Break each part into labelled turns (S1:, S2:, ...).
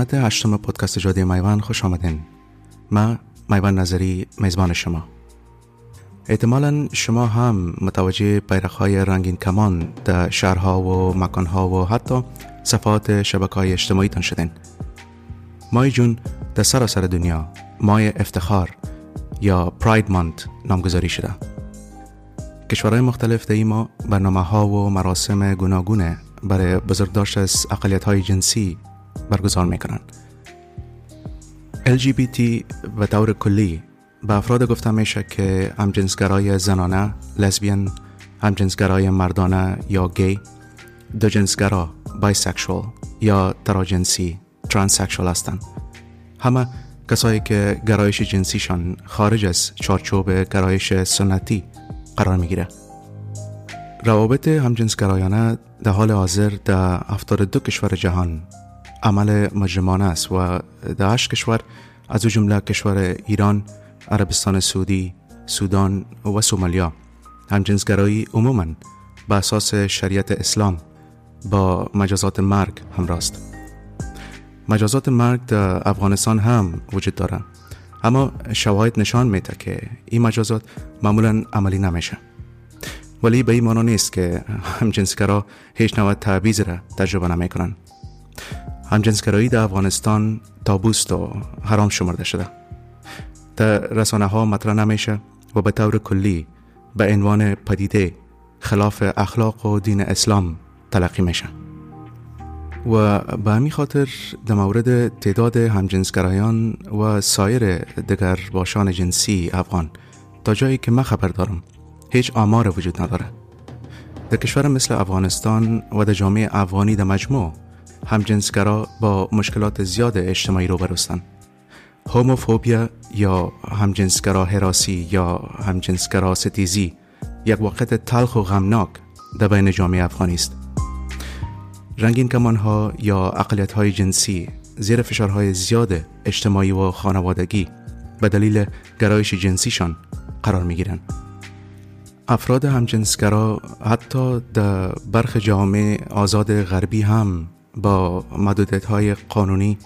S1: قسمت هشتم پادکست جادی میوان خوش آمدین. من میوان نظری میزبان شما. احتمالا شما هم متوجه های رنگین کمان در شهرها و مکانها و حتی صفحات شبکه های اجتماعی تان شدین. مای جون در سراسر دنیا مای افتخار یا پراید مانت نامگذاری شده. کشورهای مختلف در ما برنامه ها و مراسم گوناگونه برای بزرگداشت از اقلیت های جنسی برگزار می‌کنن. LGBT و طور کلی به افراد گفته میشه که همجنسگرای زنانه لزبین همجنسگرای مردانه یا گی دو جنسگرا bisexual یا تراجنسی transsexual هستند همه کسایی که گرایش جنسیشان خارج از چارچوب گرایش سنتی قرار می‌گیره. روابط همجنسگرایانه در حال حاضر در 72 کشور جهان عمل مجرمانه است و در 8 کشور از جمله کشور ایران، عربستان سعودی، سودان و سومالیا. همجنسگرایی عموما به اساس شریعت اسلام با مجازات مرگ همراه است. مجازات مرگ در افغانستان هم وجود دارد. اما شواهد نشان میده که این مجازات معمولا عملی نمیشه. ولی به این مانا نیست که همجنسگرا هیچ نوع تعبیز را تجربه نمی‌کنن همجنسگرایی در افغانستان تابوست و حرام شمرده شده. در رسانه ها مطرح نمیشه و به طور کلی به عنوان پدیده خلاف اخلاق و دین اسلام تلقی میشه. و به همین خاطر در مورد تعداد همجنسگرایان و سایر دیگر باشان جنسی افغان تا جایی که من خبر دارم هیچ آمار وجود نداره. در کشور مثل افغانستان و در جامعه افغانی در مجموع همجنسگرا با مشکلات زیاد اجتماعی رو برستن هوموفوبیا یا همجنسگرا حراسی یا همجنسگرا ستیزی یک وقت تلخ و غمناک در بین جامعه افغانی است رنگین کمان ها یا اقلیت های جنسی زیر فشارهای زیاد اجتماعی و خانوادگی به دلیل گرایش جنسیشان قرار می گیرن. افراد همجنسگرا حتی در برخ جامعه آزاد غربی هم با مدودت های قانونی،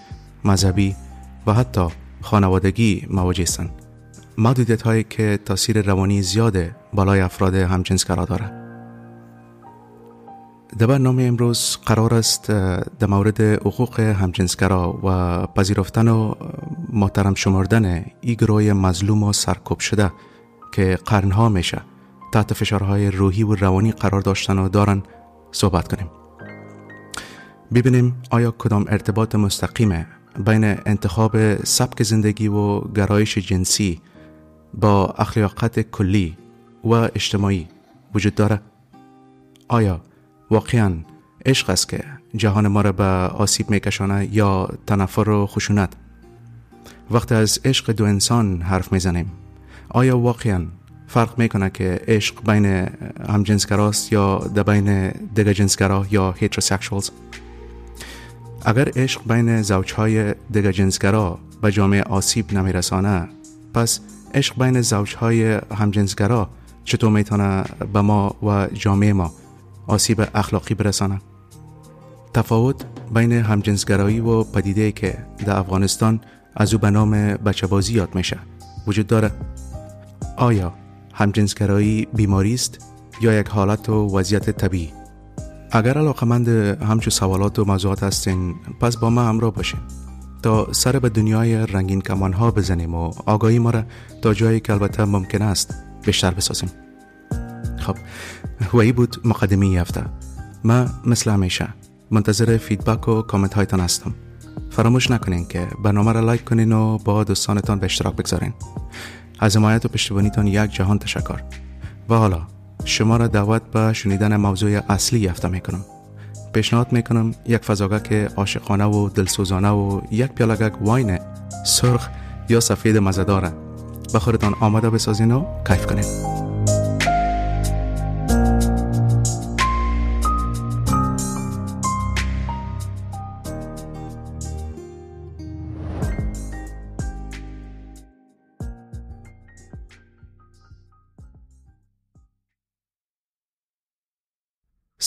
S1: مذهبی و حتی خانوادگی مواجه هستند. محدودیت هایی که تاثیر روانی زیاد بالای افراد همجنسگرا دارد. در برنامه امروز قرار است در مورد حقوق همجنسگرا و پذیرفتن و محترم شمردن ای گروه مظلوم و سرکوب شده که قرنها میشه تحت فشارهای روحی و روانی قرار داشتن و دارن صحبت کنیم ببینیم آیا کدام ارتباط مستقیم بین انتخاب سبک زندگی و گرایش جنسی با اخلاقات کلی و اجتماعی وجود داره؟ آیا واقعا عشق است که جهان ما را به آسیب میکشانه یا تنفر و خشونت؟ وقتی از عشق دو انسان حرف می‌زنیم. آیا واقعا فرق می‌کنه که عشق بین همجنسگراست یا در بین دیگر جنسگرا یا هیتروسکشوالز اگر عشق بین زوجهای دیگر جنسگرا به جامعه آسیب نمیرسانه پس عشق بین زوجهای همجنسگرا چطور می‌تونه به ما و جامعه ما آسیب اخلاقی برسانه؟ تفاوت بین همجنسگرایی و پدیده که در افغانستان از او به نام بچه بازی یاد میشه. وجود داره. آیا همجنسگرایی بیماری است یا یک حالت و وضعیت طبیعی؟ اگر علاقمند همچو سوالات و موضوعات هستین پس با ما همراه باشین. تا سر به دنیای رنگین کمان ها بزنیم و آگاهی ما را تا جایی که البته ممکن است بیشتر بسازیم. خب و ای بود مقدمی هفته. من مثل همیشه منتظر feedback و کامنت هایتان هستم. فراموش نکنین که برنامه را like کنین و با دوستانتان به اشتراک بگذارین. از حمایت و پشتیبانیتان یک جهان تشکر. و حالا شما را دعوت به شنیدن موضوع اصلی هفته می‌کنم. پیشنهاد می‌کنم یک فضاگک عاشقانه و دلسوزانه و یک پیالگک wine سرخ یا سفید مزداره به خودتان آماده بسازین و کیف کنین.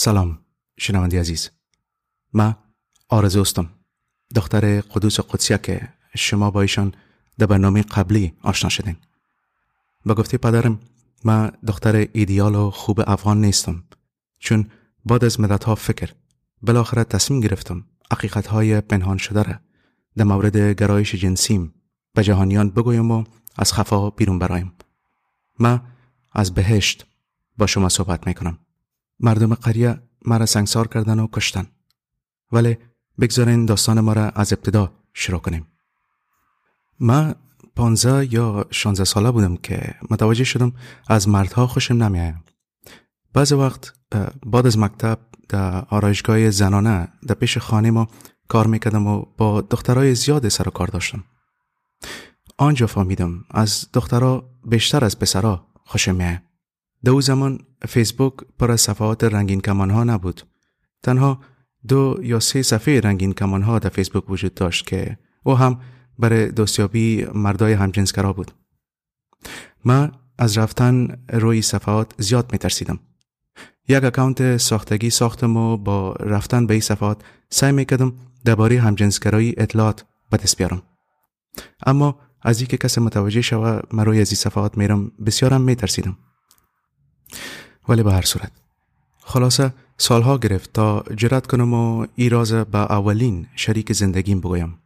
S1: سلام شنوندی عزیز. من آرزوستم دختر قدوس قدسیه که شما با ایشان در برنامه قبلی آشنا شدین. با گفته پدرم من دختر ایدیال و خوب افغان نیستم چون بعد از مدت ها فکر بالاخره تصمیم گرفتم حقیقت های پنهان شده را در مورد گرایش جنسیم به جهانیان بگویم و از خفا بیرون برایم. ما از بهشت با شما صحبت می‌کنم. مردم قریه مرا سنگسار کردن و کشتن. ولی بگذارین داستان ما را از ابتدا شروع کنیم. ما پانزه یا شانزه ساله بودم که متوجه شدم از مردها خوشم نمیایم بعض وقت بعد از مکتب در آرایشگاه زنانه در پیش خانه ما کار می‌کردم و با دخترای زیاد سر و کار داشتم. آنجا فهمیدم از دخترها بیشتر از پسرها خوشم میه در زمان فیسبوک پر از صفحات رنگین کمان ها نبود. تنها دو یا سه صفحه رنگین کمان ها در فیسبوک وجود داشت که او هم برای دوستیابی مردای همجنسگرا بود. ما از رفتن روی صفحات زیاد می ترسیدم یک اکاونت ساختگی ساختم و با رفتن به این صفحات سعی می‌کردم درباره همجنسگرایی اطلاعات به دست بیارم. اما از اینکه کس متوجه شوه من از این صفحات میرم بسیارم میترسیدم. ولی به هر صورت. خلاصه سالها گرفت تا جرات کنم و ای راز به اولین شریک زندگیم بگویم.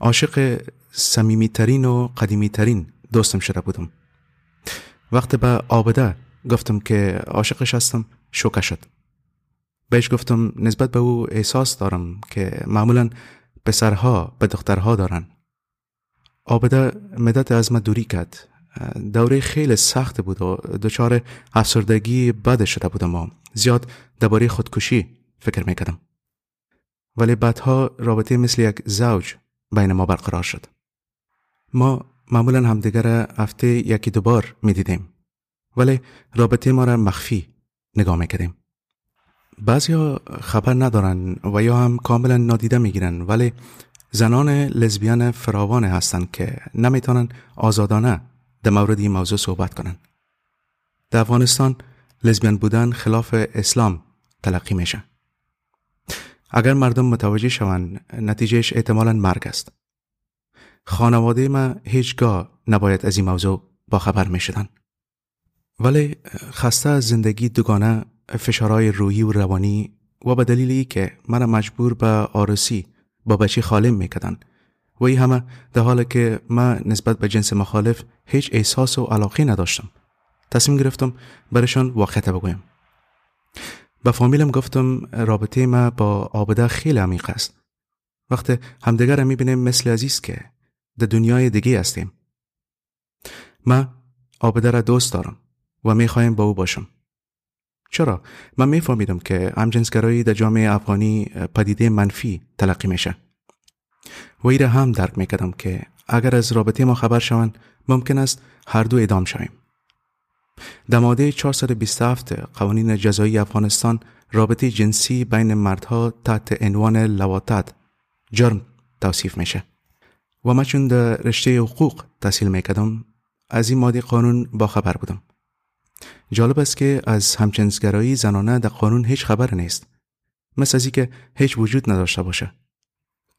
S1: عاشق سمیمی ترین و قدیمی ترین دوستم شده بودم. وقت به آبده گفتم که عاشقش هستم شوکه شد. بهش گفتم نسبت به او احساس دارم که معمولا پسرها به دخترها دارن. آبده مدت از من دوری کرد. دوره خیلی سخت بود و دچار افسردگی بد شده بودم و زیاد درباره خودکشی فکر می‌کردم. ولی بعدها رابطه مثل یک زوج بین ما برقرار شد. ما معمولا همدیگر هفته یکی دوبار می‌دیدیم ولی رابطه ما را مخفی نگاه می‌کردیم. بعضی خبر ندارن و یا هم کاملا نادیده می‌گیرن ولی زنان لزبیان فراوان هستند که نمی‌تونن آزادانه در مورد این موضوع صحبت کنن در افغانستان لزبیان بودن خلاف اسلام تلقی میشه. اگر مردم متوجه شوند نتیجهش احتمالا مرگ است. خانواده ما هیچگاه نباید از این موضوع با خبر می شدن. ولی خسته از زندگی دوگانه فشارهای روحی و روانی و به دلیلی که من مجبور به آرسی با بچه خالم می‌کردن. و ای همه در حالی که من نسبت به جنس مخالف هیچ احساس و علاقه نداشتم. تصمیم گرفتم برشان واقعیت بگویم. به فامیلم گفتم رابطه ما با آبده خیلی عمیق است. وقتی همدیگر را می‌بینیم مثل عزیز که در دنیای دیگه هستیم. من آبده را دوست دارم و می‌خوایم با او باشم. چرا؟ من میفهمیدم که همجنسگرایی در جامعه افغانی پدیده منفی تلقی میشه. و ای را هم درک می‌کردم که اگر از رابطه ما خبر شوند ممکن است هر دو ادام شویم. در ماده 427 قوانین جزایی افغانستان رابطه جنسی بین مردها تحت عنوان لواتت جرم توصیف میشه. و من چون در رشته حقوق تحصیل می‌کردم از این ماده قانون با خبر بودم. جالب است که از همجنسگرایی زنانه در قانون هیچ خبر نیست مثل از که هیچ وجود نداشته باشه.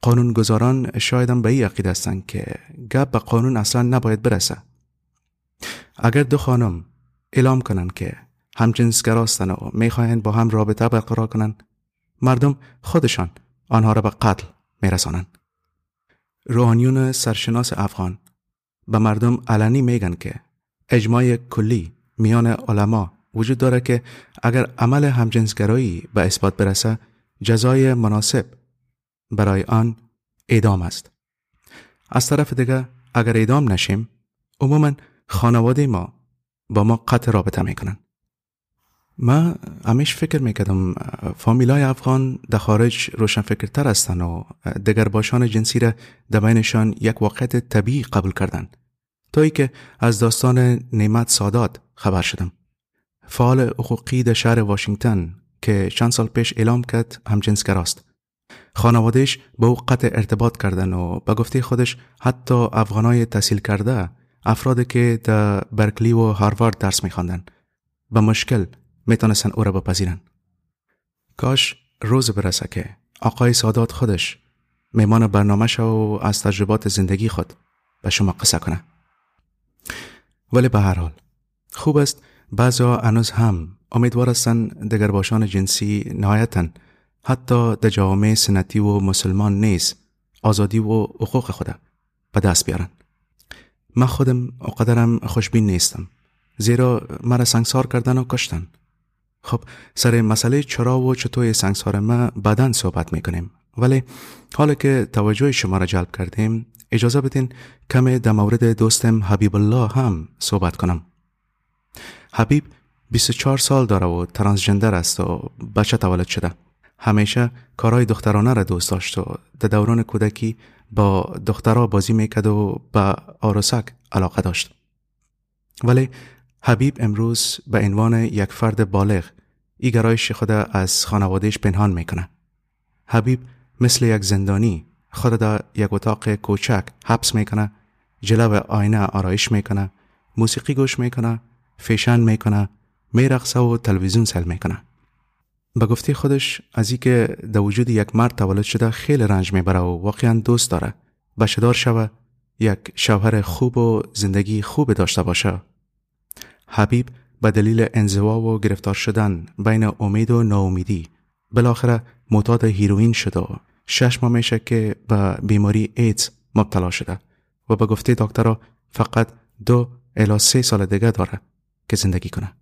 S1: قانونگذاران شایدم به این عقیده هستند که گپ به قانون اصلا نباید برسه. اگر دو خانم اعلام کنند که همجنسگراستن و می‌خواهند با هم رابطه برقرار کنند مردم خودشان آنها را به قتل میرسانند. روحانیون سرشناس افغان به مردم علنی میگن که اجماع کلی میان علما وجود داره که اگر عمل همجنسگرایی به اثبات برسه جزای مناسب برای آن اعدام است. از طرف دیگه اگر اعدام نشیم عموما خانواده ما با ما قطع رابطه می‌کنن. ما همیش فکر می‌کردم فامیلای افغان در خارج روشنفکرتر هستن و دگر باشان جنسی را در بینشان یک واقعیت طبیعی قبول کردن. تا که از داستان نعمت سادات خبر شدم. فعال حقوقی در شهر واشنگتن که چند سال پیش اعلام کرد همجنسگراست. خانوادهش به او قطع ارتباط کردن و به گفته خودش حتی افغانای تحصیل کرده افرادی که در برکلی و هاروارد درس میخواندن. به مشکل می‌تونستن او را بپذیرن. کاش روز برسه که آقای سادات خودش میمان برنامه و از تجربات زندگی خود به شما قصه کنه. ولی به هر حال خوب است بعضا هنوز هم امیدوار هستند دگرباشان جنسی نهایتا حتی در جامعه سنتی و مسلمان نیست آزادی و حقوق خود به دست بیارن. من خودم قدرم خوشبین نیستم زیرا مرا سنگسار کردن و کشتن. خب سر مسئله چرا و چطور سنگسار ما بدن صحبت می‌کنیم. ولی حالا که توجه شما را جلب کردیم اجازه بدین کم در مورد دوستم حبیب الله هم صحبت کنم. حبیب 24 سال داره و ترانسجندر است و بچه تولد شده. همیشه کارهای دخترانه را دوست داشت و در دوران کودکی با دخترها بازی می‌کرد و به آرسک علاقه داشت. ولی حبیب امروز به عنوان یک فرد بالغ ای گرایش خود از خانوادهش پنهان می‌کنه. حبیب مثل یک زندانی خود در یک اتاق کوچک حبس می‌کنه جلو آینه آرایش می‌کنه موسیقی گوش می‌کنه فیشن می‌کنه میرقصه و تلویزیون سیل می‌کنه. به گفته خودش از که در وجود یک مرد تولد شده خیلی رنج می‌بره و واقعا دوست داره. بچه‌دار شوه یک شوهر خوب و زندگی خوب داشته باشه. حبیب به دلیل انزوا و گرفتار شدن بین امید و ناامیدی بالاخره معتاد هیروین شده و شش ماه میشه که به بیماری ایدز مبتلا شده و به گفته دکترها فقط دو الی سه سال دیگه داره که زندگی کنه.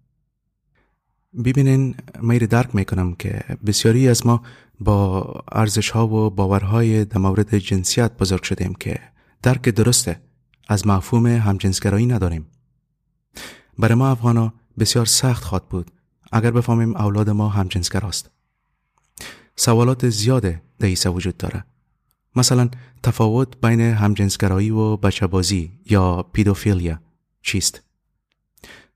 S1: ببینین میری درک می‌کنم که بسیاری از ما با ارزش ها و باورهای در مورد جنسیت بزرگ شدیم که درک درسته از مفهوم همجنسگرایی نداریم. برای ما افغانا بسیار سخت خواد بود اگر بفهمیم اولاد ما همجنسگراست. سوالات زیاده در وجود داره. مثلا تفاوت بین همجنسگرایی و بچه بازی یا پیدوفیلیا چیست؟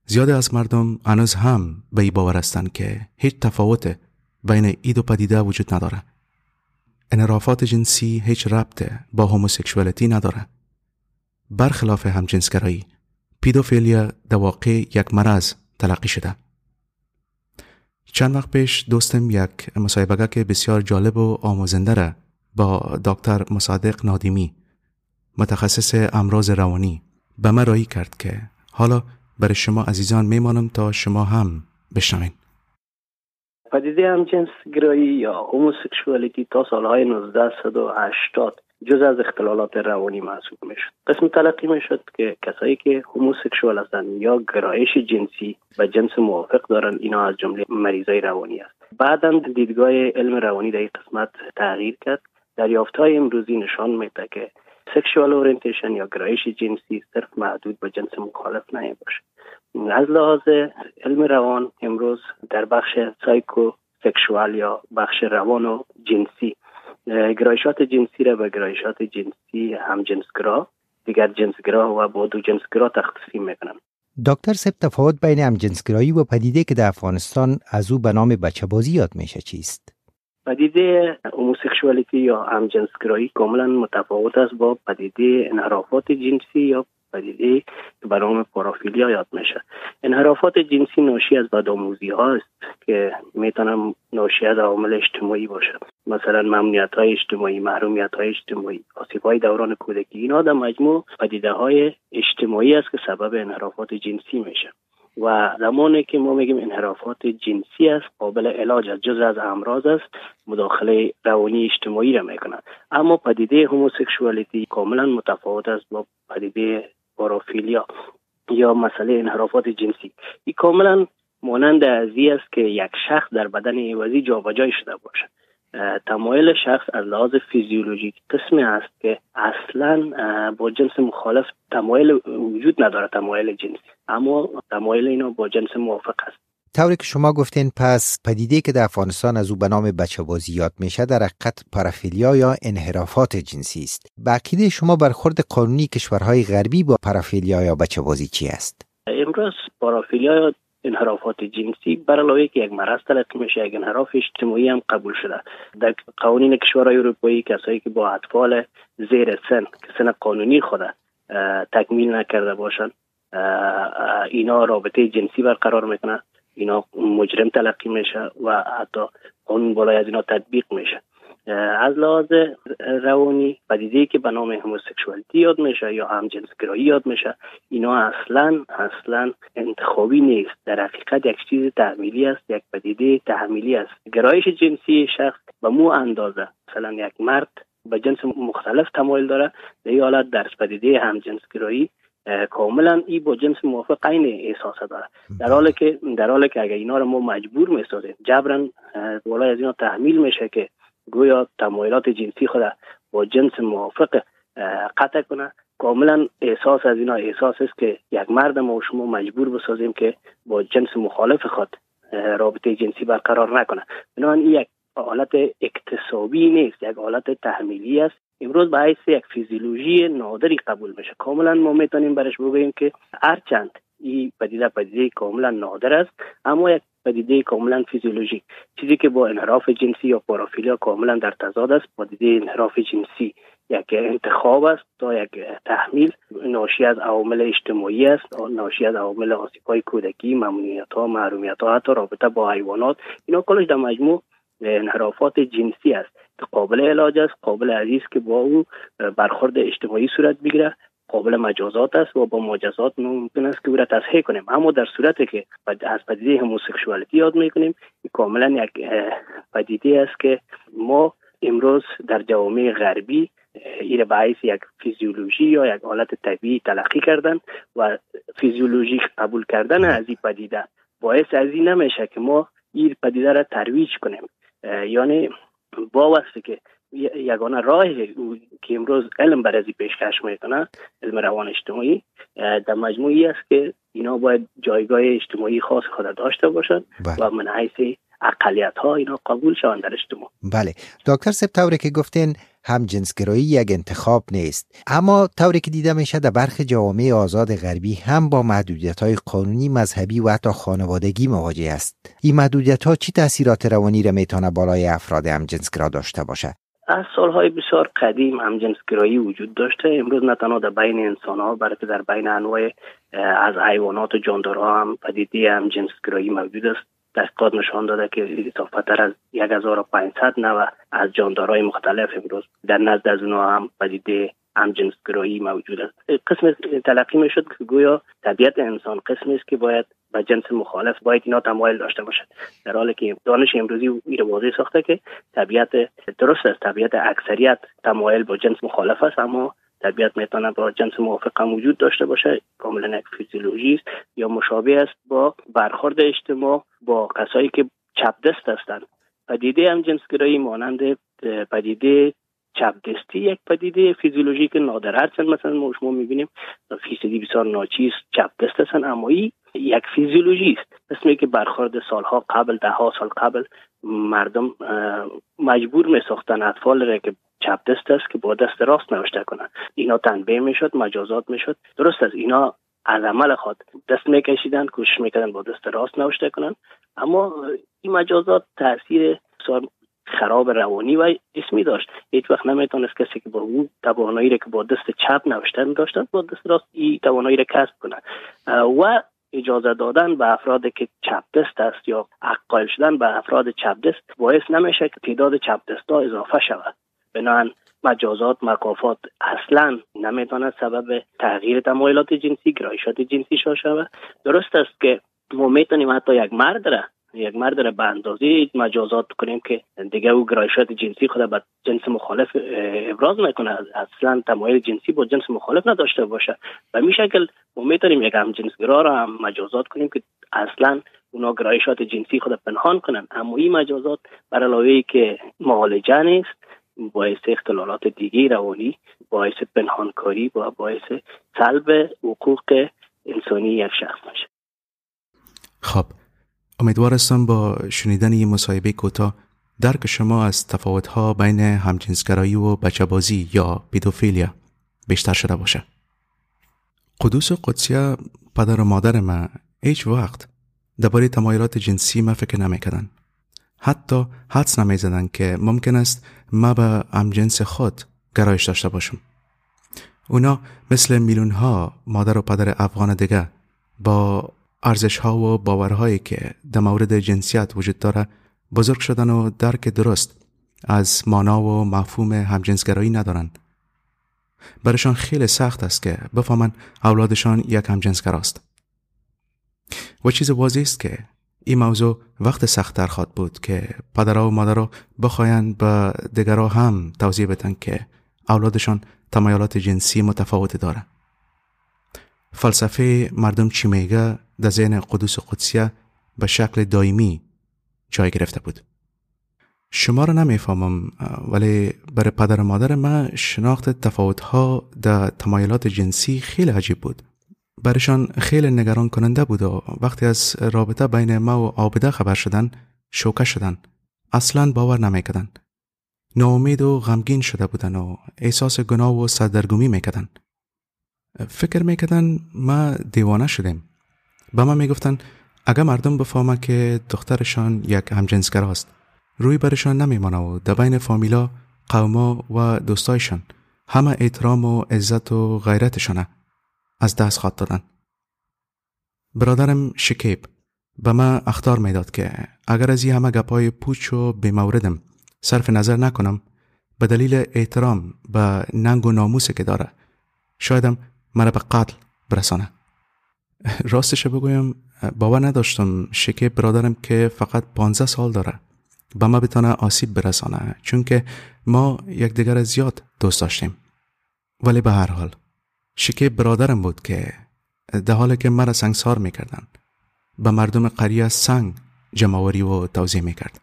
S1: زیاد از مردم هنوز هم به ای باور هستند که هیچ تفاوت بین اید و پدیده وجود نداره. انحرافات جنسی هیچ ربط با هوموسکشوالیتی نداره. برخلاف همجنسگرایی پیدوفیلیا در واقع یک مرض تلقی شده. چند وقت پیش دوستم یک مصاحبه که بسیار جالب و آموزنده را با دکتر مصادق نادیمی متخصص امراض روانی به من رایی کرد که حالا برای شما عزیزان میمانم تا شما هم بشنوین.
S2: پدیده همجنس گرایی یا هوموسکشوالیتی تا سالهای 1980 جز از اختلالات روانی محسوب می‌شد. قسم تلقی می‌شد که کسایی که homosexual هستند یا گرایش جنسی و جنس موافق دارند اینا از جمله مریضای روانی است. بعدا دیدگاه علم روانی در این قسمت تغییر کرد. دریافت های امروزی نشان میده که sexual orientation یا گرایش جنسی صرف محدود به جنس مخالف باشه از لحاظ علم روان امروز در بخش سایکو سکشوال یا بخش روان و جنسی گرایشات جنسی را به گرایشات جنسی هم جنسگرا دیگر جنسگرا و با دو جنسگرا تقسیم می‌کنن
S3: دکتر سب تفاوت بین هم جنسگرایی و پدیده که در افغانستان از او به نام بچه بازی یاد میشه چیست؟
S2: پدیده هوموسکشوالیتی یا همجنسگرایی کاملا متفاوت است با پدیده انحرافات جنسی یا پدیده که به نام پارافیلیا یاد میشه. انحرافات جنسی ناشی از بدآموزی هاست که می‌تونم ناشی از عوامل اجتماعی باشه. مثلا ممنوعیت های اجتماعی محرومیت های اجتماعی آسیب های دوران کودکی. اینا در مجموع پدیده های اجتماعی است که سبب انحرافات جنسی میشه. و زمانی که ما میگیم انحرافات جنسی است قابل علاج است جز از امراض است مداخله روانی اجتماعی را می‌کنن. اما پدیده هوموسکشوالیتی کاملا متفاوت است با پدیده پارافیلیا یا مسئله انحرافات جنسی. این کاملا مانند ازی است که یک شخص در بدن عوضی جابجایی شده باشد. تمایل شخص از لحاظ فیزیولوژیک قسمی است که اصلا با جنس مخالف تمایل وجود نداره تمایل جنسی. اما تمایل اینا با جنس موافق است.
S3: طوری که شما گفتین پس پدیده که در افغانستان از او به نام بچه بازی یاد میشه در حقیقت پارافیلیا یا انحرافات جنسی است. به شما برخورد قانونی کشورهای غربی با پارافیلیا یا بچه بازی چی است؟
S2: امروز پارافیلیا یا انحرافات جنسی بر علاوه که یک مرض تلقی میشه یک انحراف اجتماعی هم قبول شده. در قوانین کشورهای اروپایی کسایی که با اطفال زیر سن که سن قانونی خود تکمیل نکرده باشند اینا رابطه جنسی برقرار می‌کنه اینا مجرم تلقی میشه و حتی قانون بالای از اینا تطبیق میشه. از لحاظ روانی پدیده که به نام هموسکشوالیتی یاد میشه یا هم گرایی یاد میشه اینا اصلا اصلا انتخابی نیست. در حقیقت یک چیز تحمیلی است یک پدیده تحمیلی است. گرایش جنسی شخص به مو اندازه مثلا یک مرد به جنس مختلف تمایل داره در این حالت در پدیده هم گرایی کاملا ای با جنس موافق عین احساس داره. در حالی که در حالی که اگر اینا رو ما مجبور می‌سازیم جبران والای از اینا تحمیل میشه که گویا تمایلات جنسی خود با جنس موافق قطع کنه. کاملا احساس از اینا احساس است که یک مرد ما و شما مجبور بسازیم که با جنس مخالف خود رابطه جنسی برقرار نکنه. بنابراین این یک حالت اکتسابی نیست یک حالت تحمیلی است. امروز به حیث یک فیزیولوژی نادری قبول میشه. کاملا ما می‌تونیم برش بگوییم که هرچند این پدیده پدیده کاملا نادر است اما یک پدیده کاملا فیزیولوژیک. چیزی که با انحراف جنسی یا پارافیلیا کاملا در تضاد است پدیده انحراف جنسی یک انتخاب است تا یک تحمیل. ناشی از عوامل اجتماعی است ناشی از عوامل آسیب های کودکی ممنوعیت ها محرومیت ها حتی رابطه با حیوانات. اینا کلش در مجموع انحرافات جنسی است. که قابل علاج است قابل عزیز که با او برخورد اجتماعی صورت بگیره. قابل مجازات است و با مجازات ممکن است که او را تصحیح کنیم. اما در صورتی که از پدیده هموسکشوالیتی یاد می‌کنیم کاملا یک پدیده است که ما امروز در جوامع غربی این باعث یک فیزیولوژی یا یک حالت طبیعی تلقی کردن و فیزیولوژی قبول کردن از این پدیده باعث از این نمیشه که ما این پدیده را ترویج کنیم. یعنی با که یگانه راه که امروز علم بر ازی پیشکش می‌کنه علم روان اجتماعی در مجموعی است که اینا باید جایگاه اجتماعی خاص خود داشته باشند بله. و من حیث اقلیت ها اینا قبول شوند در اجتماع.
S3: بله. دکتر سب طوری که گفتین هم جنسگرایی یک انتخاب نیست اما طوری که دیده میشه در برخی جوامع آزاد غربی هم با محدودیت های قانونی مذهبی و حتی خانوادگی مواجه است. این محدودیت ها چی تاثیرات روانی را می‌تونه بالای افراد هم جنسگرا داشته باشه؟
S2: از سالهای بسیار قدیم هم جنسگرایی وجود داشته. امروز نه تنها در بین انسان ها بلکه در بین انواع از حیوانات و جاندارها هم پدیده هم جنسگرایی موجود است. تحقیقات نشان داده که اضافتر از 1500 نوع از جاندارهای مختلف امروز در نزد از اونها هم پدیده هم جنسگرایی موجود است. قسم تلقی می شد که گویا طبیعت انسان قسمی است که باید به جنس مخالف باید اینا تمایل داشته باشد. در حالی که دانش امروزی میره واضح ساخته که طبیعت درست است طبیعت اکثریت تمایل با جنس مخالف است اما طبیعت می‌تونه با جنس موافق هم وجود داشته باشه کاملا یک فیزیولوژی است یا مشابه است با برخورد اجتماع با کسایی که چپ دست هستند. پدیده هم جنسگرایی مانند پدیده چپ دستی یک پدیده فیزیولوژیک نادر هرچند مثلا ما شما می‌بینیم فیصدی بسیار ناچیز چپ دست هستن اما ای یک فیزیولوژی است. اسمی که برخورد سالها قبل ده ها سال قبل مردم مجبور می ساختن اطفال را که چپ دست است که با دست راست نوشته کنن. اینا تنبیه می‌شد مجازات می‌شد. درست است اینا از عمل خود دست میکشیدن کوشش می‌کردن با دست راست نوشته کنن. اما این مجازات تاثیر خراب روانی و اسمی داشت. هیچ وقت نمی‌تونست کسی که با او توانایی را که با دست چپ نوشتن داشتن با دست راست این توانایی را کسب کنن و اجازه دادن به افراد که چپ دست است یا عقایل شدن به افراد چپ دست باعث نمیشه که تعداد چپ دست ها اضافه شود. بنابراین مجازات مکافات اصلا نمی‌تواند سبب تغییر تمایلات جنسی گرایشات جنسی شود. درست است که ما می‌تونیم حتی یک مرد را یک مرد را به اندازه مجازات کنیم که دیگه او گرایشات جنسی خود به جنس مخالف ابراز نکنه. اصلا تمایل جنسی با جنس مخالف نداشته باشه. و می شکل ما می‌تونیم یک هم جنسگرا را هم مجازات کنیم که اصلا اونا گرایشات جنسی خود پنهان کنن. اما این مجازات بر علاوه که معالجه نیست باعث اختلالات دیگه روانی باعث پنهانکاری و باعث سلب حقوق انسانی یک شخص میشه
S1: خب امیدوار هستم با شنیدن این مصاحبه کوتاه درک شما از تفاوتها بین همجنسگرایی و بچهبازی یا پیدوفیلیا بیشتر شده باشه. قدوس و قدسیه پدر و مادر ما هیچ وقت درباره تمایلات جنسی ما فکر نمی‌کردن. حتی حدس نمی‌زدن که ممکن است ما به همجنس خود گرایش داشته باشم. اونا مثل میلیون ها مادر و پدر افغان دیگه با ارزش ها و باورهایی که در مورد جنسیت وجود داره بزرگ شدن و درک درست از مانا و مفهوم همجنسگرایی ندارند. برشان خیلی سخت است که بفهمن اولادشان یک همجنسگراست و چیز واضح است که این موضوع وقت سختتر خواد بود که پدرها و مادرها بخواین به دیگرها هم توضیح بدن که اولادشان تمایلات جنسی متفاوت داره فلسفه مردم چی میگه؟ در ذهن قدوس قدسیه به شکل دائمی جای گرفته بود. شما را نمی‌فهمم ولی برای پدر و مادر من شناخت تفاوت ها در تمایلات جنسی خیلی عجیب بود. برشان خیلی نگران کننده بود و وقتی از رابطه بین ما و آبده خبر شدن شوکه شدن. اصلا باور نمی‌کردن. ناامید و غمگین شده بودن و احساس گناه و سردرگمی می‌کردن. فکر می‌کردن ما دیوانه شدیم. به ما می‌گفتن اگر مردم بفهمه که دخترشان یک همجنسگر است روی برشان نمیمانه و در بین فامیلا قوما و دوستایشان همه احترام و عزت و غیرتشانه از دست خواد دادن. برادرم شکیب به من اختار می‌داد که اگر از این همه گپای پوچ و بیموردم صرف نظر نکنم به دلیل احترام به ننگ و ناموسی که داره شایدم مرا به قتل برسانه. راستش بگویم باور نداشتم شکیب برادرم که فقط 15 سال داره. به ما بتانه آسیب برسانه چون که ما یکدیگر زیاد دوست داشتیم. ولی به هر حال شکیب برادرم بود که در حالی که مرا سنگسار می‌کردن. به مردم قریه سنگ جمعوری و توضیح می‌کرد.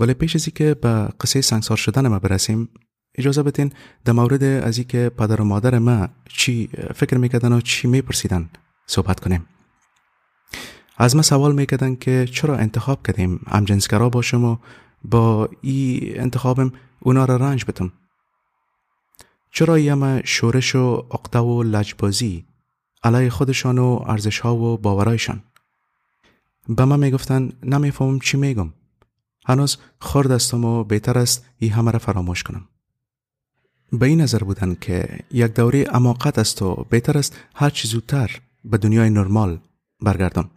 S1: ولی پیش از که به قصه سنگسار شدن ما برسیم اجازه بدین در مورد از که پدر و مادر ما چی فکر می‌کردن و چی میپرسیدن. صحبت کنیم. از ما سوال می‌کردن که چرا انتخاب کردیم؟ همجنسگرا باشم و با ای انتخابم اونا را رنج بتم چرا یما شورش و عقده و لجبازی علیه خودشان و ارزش ها و باورایشان؟ به من می‌گفتن نمی‌فهمم چی میگم. هنوز خورد استم و بهتر است ای همه را فراموش کنم. به این نظر بودن که یک دوره اماقت است و بهتر است هر چی زودتر. به دنیای نرمال برگردم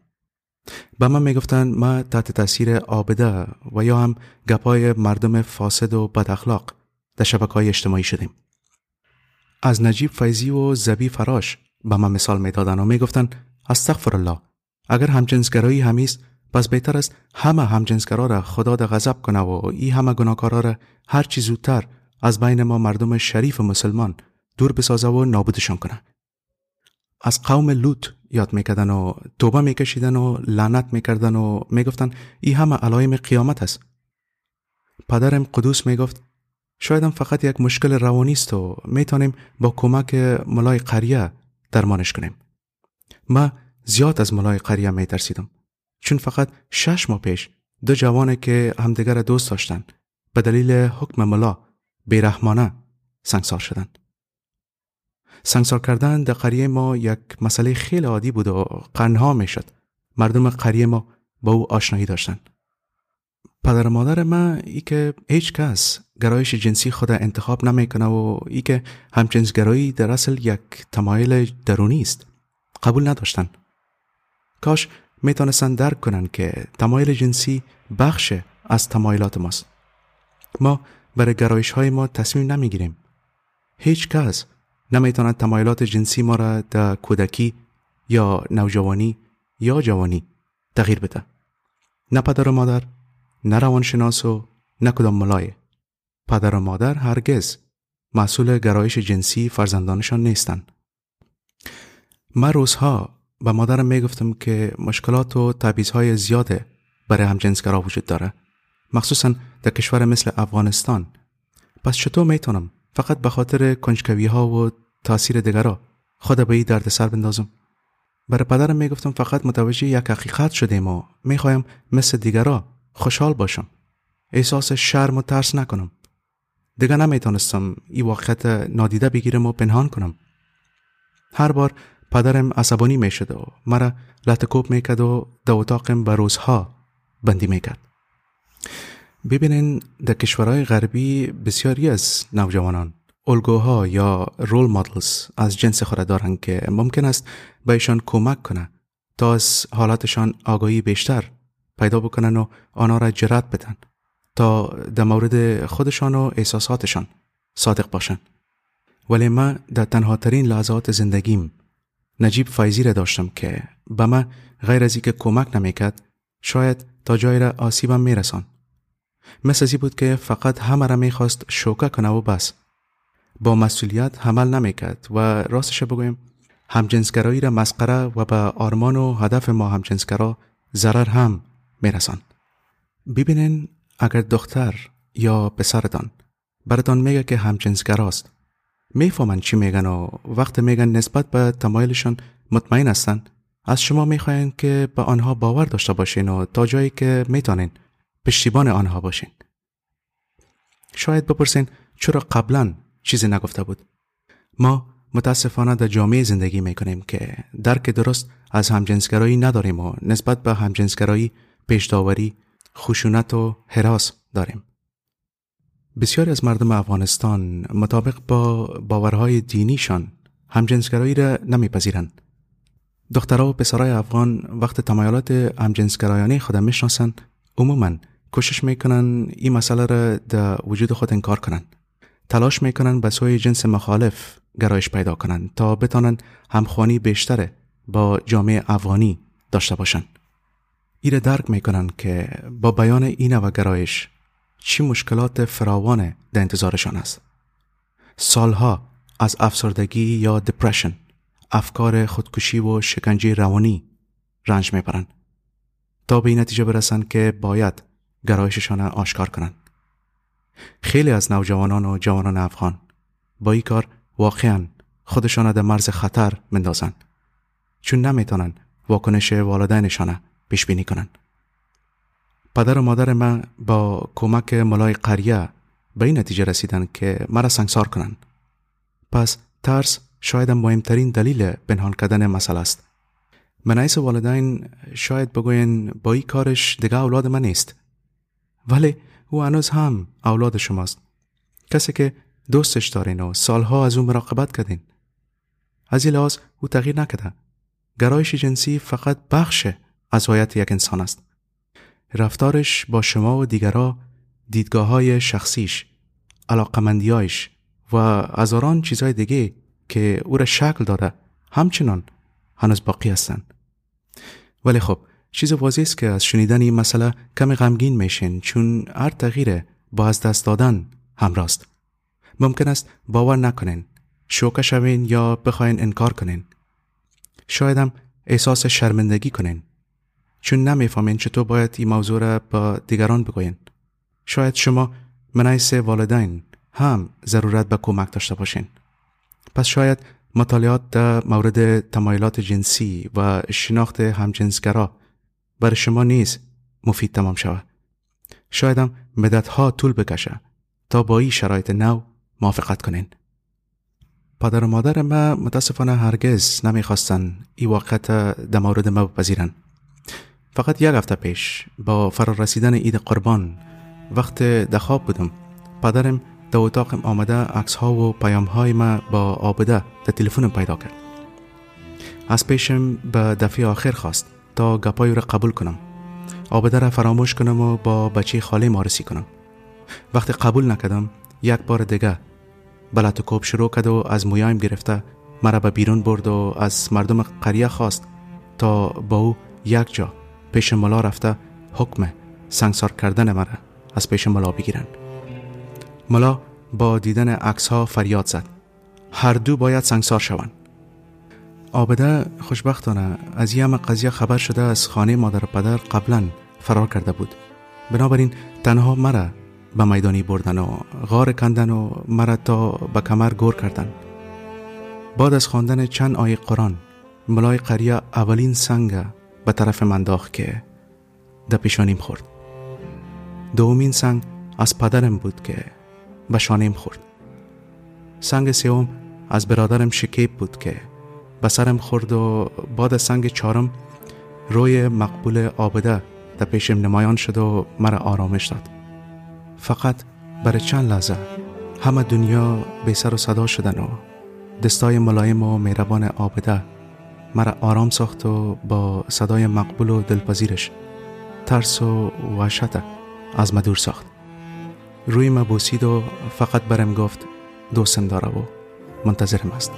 S1: به من می‌گفتن ما تحت تاثیر آبده و یا هم گپای مردم فاسد و بد اخلاق در شبکه های اجتماعی شدیم. از نجیب فیضی و زبی فراش به من مثال می‌دادن و می‌گفتن استغفر الله اگر همجنسگرایی همیست پس بهتر است همه همجنسگرا را خدا در غضب کنه و ای همه گناهکارا را هر چی زودتر از بین ما مردم شریف مسلمان دور بسازه و نابودشان کنه. از قوم لوط یاد می‌کردن و توبه میکشیدن و لعنت می‌کردن و می‌گفتن ای همه علایم قیامت است. پدرم قدوس می‌گفت شایدم فقط یک مشکل روانی است و می‌تونیم با کمک ملای قریه درمانش کنیم. ما زیاد از ملای قریه میترسیدم چون فقط شش ماه پیش دو جوانه که همدیگر دوست داشتن به دلیل حکم ملا بیرحمانه سنگسار شدند. سنگسار کردن در قریه ما یک مسئله خیلی عادی بود و قرنها می‌شد. مردم قریه ما با او آشنایی داشتند پدر مادر من ای که هیچ کس گرایش جنسی خود انتخاب نمی‌کنه و ای که همجنسگرایی در اصل یک تمایل درونی است. قبول نداشتن. کاش می‌تونستن درک کنن که تمایل جنسی بخش از تمایلات ماست. ما برای گرایش های ما تصمیم نمی‌گیریم. هیچ کس نمی‌تواند تمایلات جنسی ما را در کودکی یا نوجوانی یا جوانی تغییر بده. نه پدر و مادر نه روانشناس و نه کدام ملایه. پدر و مادر هرگز مسئول گرایش جنسی فرزندانشان نیستند. من روزها به مادرم می‌گفتم که مشکلات و های زیاده برای همجنسگرا وجود داره مخصوصا در کشور مثل افغانستان. پس چطور می‌تونم فقط به خاطر کنجکوی ها و تاثیر دیگرا خود به این درد سر بندازم. برای پدرم می‌گفتم فقط متوجه یک حقیقت شدیم و می‌خوایم مثل دیگرا خوشحال باشم. احساس شرم و ترس نکنم. دیگه نمی‌تونستم این واقعیت نادیده بگیرم و پنهان کنم. هر بار پدرم عصبانی می‌شد و مرا لطکوب می‌کرد و در اتاقم به روزها بندی می‌کرد. ببینین در کشورهای غربی بسیاری از نوجوانان الگوها یا رول مدلز از جنس خود دارند که ممکن است بهشان کمک کنه تا از حالاتشان آگاهی بیشتر پیدا بکنن و آنها را جرات بدن تا در مورد خودشان و احساساتشان صادق باشند ولی من در تنها ترین لحظات زندگیم نجیب فایزی را داشتم که به من غیر از که کمک نمی‌کرد شاید تا جای را آسیبم میرسان مثل ازی بود که فقط همه را می‌خواست شوکه کنه و بس با مسئولیت حمل نمی‌کرد و راستش بگویم همجنسگرایی را مسخره و به آرمان و هدف ما همجنسگرا ضرر هم میرسان ببینین اگر دختر یا پسرتان براتان میگه که همجنسگراست می‌فهمن چی میگن و وقت میگن نسبت به تمایلشان مطمئن هستن از شما می‌خواین که به آنها باور داشته باشین و تا جایی که می‌تونین پشتیبان آنها باشین. شاید بپرسین چرا قبلا چیزی نگفته بود. ما متاسفانه در جامعه زندگی می‌کنیم که درک درست از همجنسگرایی نداریم و نسبت به همجنسگرایی پیشداوری خشونت و حراس داریم. بسیاری از مردم افغانستان مطابق با باورهای دینیشان همجنسگرایی را نمیپذیرند. دخترها و پسرای افغان وقت تمایلات همجنسگرایانه خود می‌شناسند. عموما کوشش می‌کنن این مسئله را در وجود خود انکار کنند تلاش می‌کنن به سوی جنس مخالف گرایش پیدا کنند تا بتانند همخوانی بیشتر با جامعه افغانی داشته باشند ایره درک می‌کنن که با بیان این و گرایش چی مشکلات فراوان در انتظارشان است. سالها از افسردگی یا دپرشن افکار خودکشی و شکنجه روانی رنج می‌برند. تا به این نتیجه برسند که باید گرایششان آشکار کنند. خیلی از نوجوانان و جوانان افغان با این کار واقعا خودشان در مرز خطر مندازند چون نمی‌تونن واکنش والدینشان پیش بینی کنند. پدر و مادر من با کمک ملای قریه به این نتیجه رسیدن که مرا سنگسار کنند. پس ترس شاید مهمترین دلیل بنهان کردن مسئله است. منعیس والدین شاید بگوین با این کارش دیگه اولاد من نیست. ولی او هنوز هم اولاد شماست. کسی که دوستش دارین و سالها از او مراقبت کردین. از این لحاظ او تغییر نکده گرایش جنسی فقط بخش از هویت یک انسان است. رفتارش با شما و دیگرها دیدگاه های شخصیش علاقمندیایش و هزاران چیزهای دیگه که او را شکل داده همچنان هنوز باقی هستند. ولی خب چیز واضح است که از شنیدن این مسئله کمی غمگین میشین چون هر تغییر با از دست دادن همراست. ممکن است باور نکنین شوکه شوین یا بخواین انکار کنین. شاید هم احساس شرمندگی کنین. چون نمی‌فهمین چطور باید این موضوع را با دیگران بگوین. شاید شما منعیس والدین هم ضرورت به کمک داشته باشین. پس شاید مطالعات در مورد تمایلات جنسی و شناخت همجنسگرا برای شما نیز مفید تمام شود. شاید هم مدت ها طول بکشه تا با این شرایط نو موافقت کنین. پدر و مادر ما متاسفانه هرگز نمی‌خواستن این واقعیت در مورد ما بپذیرن. فقط یک هفته پیش با فرار رسیدن عید قربان وقت دخواب بودم. پدرم در اتاقم آمده عکس ها و پیام های ما با آبده در تلفنم پیدا کرد. از پیشم به دفعه آخر خواست. تا گپای را قبول کنم. آبده را فراموش کنم و با بچه خاله مارسی کنم. وقتی قبول نکردم یک بار دیگه بلت کوب شروع کرد و از مویایم گرفته مرا به بیرون برد و از مردم قریه خواست تا با او یک جا پیش ملا رفته حکم سنگسار کردن مرا از پیش ملا بگیرند. ملا با دیدن عکس ها فریاد زد. هر دو باید سنگسار شوند. آبده خوشبختانه از یم قضیه خبر شده از خانه مادر پدر قبلا فرار کرده بود. بنابراین تنها مرا به میدانی بردن و غار کندن و مرا تا به کمر گور کردن. بعد از خواندن چند آیه قرآن ملای قریه اولین سنگ به طرف من داخت که در پیشانیم خورد. دومین سنگ از پدرم بود که به شانیم خورد. سنگ سوم از برادرم شکیب بود که به سرم خورد و بعد سنگ چهارم روی مقبول آبده در پیشم نمایان شد و مرا آرامش داد. فقط برای چند لحظه همه دنیا به سر و صدا شدن و دستای ملایم و مهربان آبده مرا آرام ساخت و با صدای مقبول و دلپذیرش ترس و وحشت از مدور ساخت. روی ما بوسید و فقط برم گفت دوستم داره و منتظرم است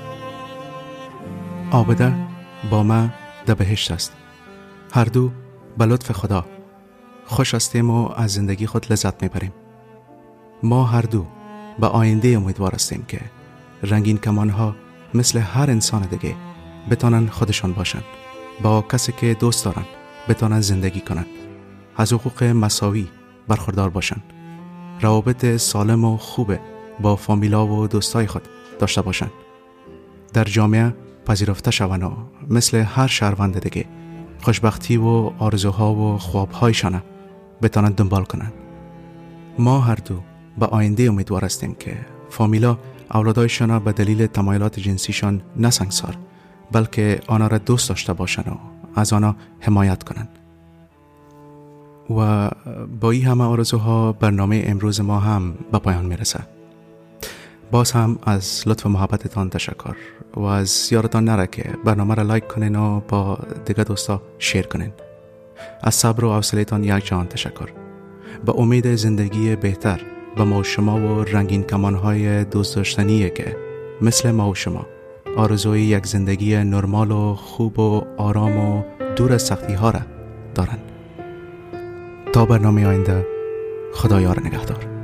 S1: آبده با ما ده بهشت است. هر دو به لطف خدا خوش هستیم و از زندگی خود لذت می‌بریم. ما هر دو به آینده امیدوار هستیم که رنگین کمان ها مثل هر انسان دیگه بتانن خودشان باشند با کسی که دوست دارن بتانن زندگی کنند از حقوق مساوی برخوردار باشند روابط سالم و خوبه با فامیلا و دوستای خود داشته باشند در جامعه پذیرفته شوند و مثل هر شهروند دیگه. خوشبختی و آرزوها و خوابهایشان بتانند دنبال کنند. ما هر دو به آینده امیدوار هستیم که فامیلا اولادایشان به دلیل تمایلات جنسیشان نسنگسار بلکه آنها را دوست داشته باشند و از آنها حمایت کنند. و با این همه آرزوها برنامه امروز ما هم به پایان می‌رسه باز هم از لطف محبتتان تشکر و از یادتان نره که برنامه را لایک کنین و با دیگه دوستا شیر کنین. از صبر و حوصلهتان یک جان تشکر. به امید زندگی بهتر به ما و شما و رنگین کمانهای دوست داشتنیه که مثل ما و شما آرزوی یک زندگی نرمال و خوب و آرام و دور از سختی ها را دارن تا برنامه آینده خدایار نگهدار.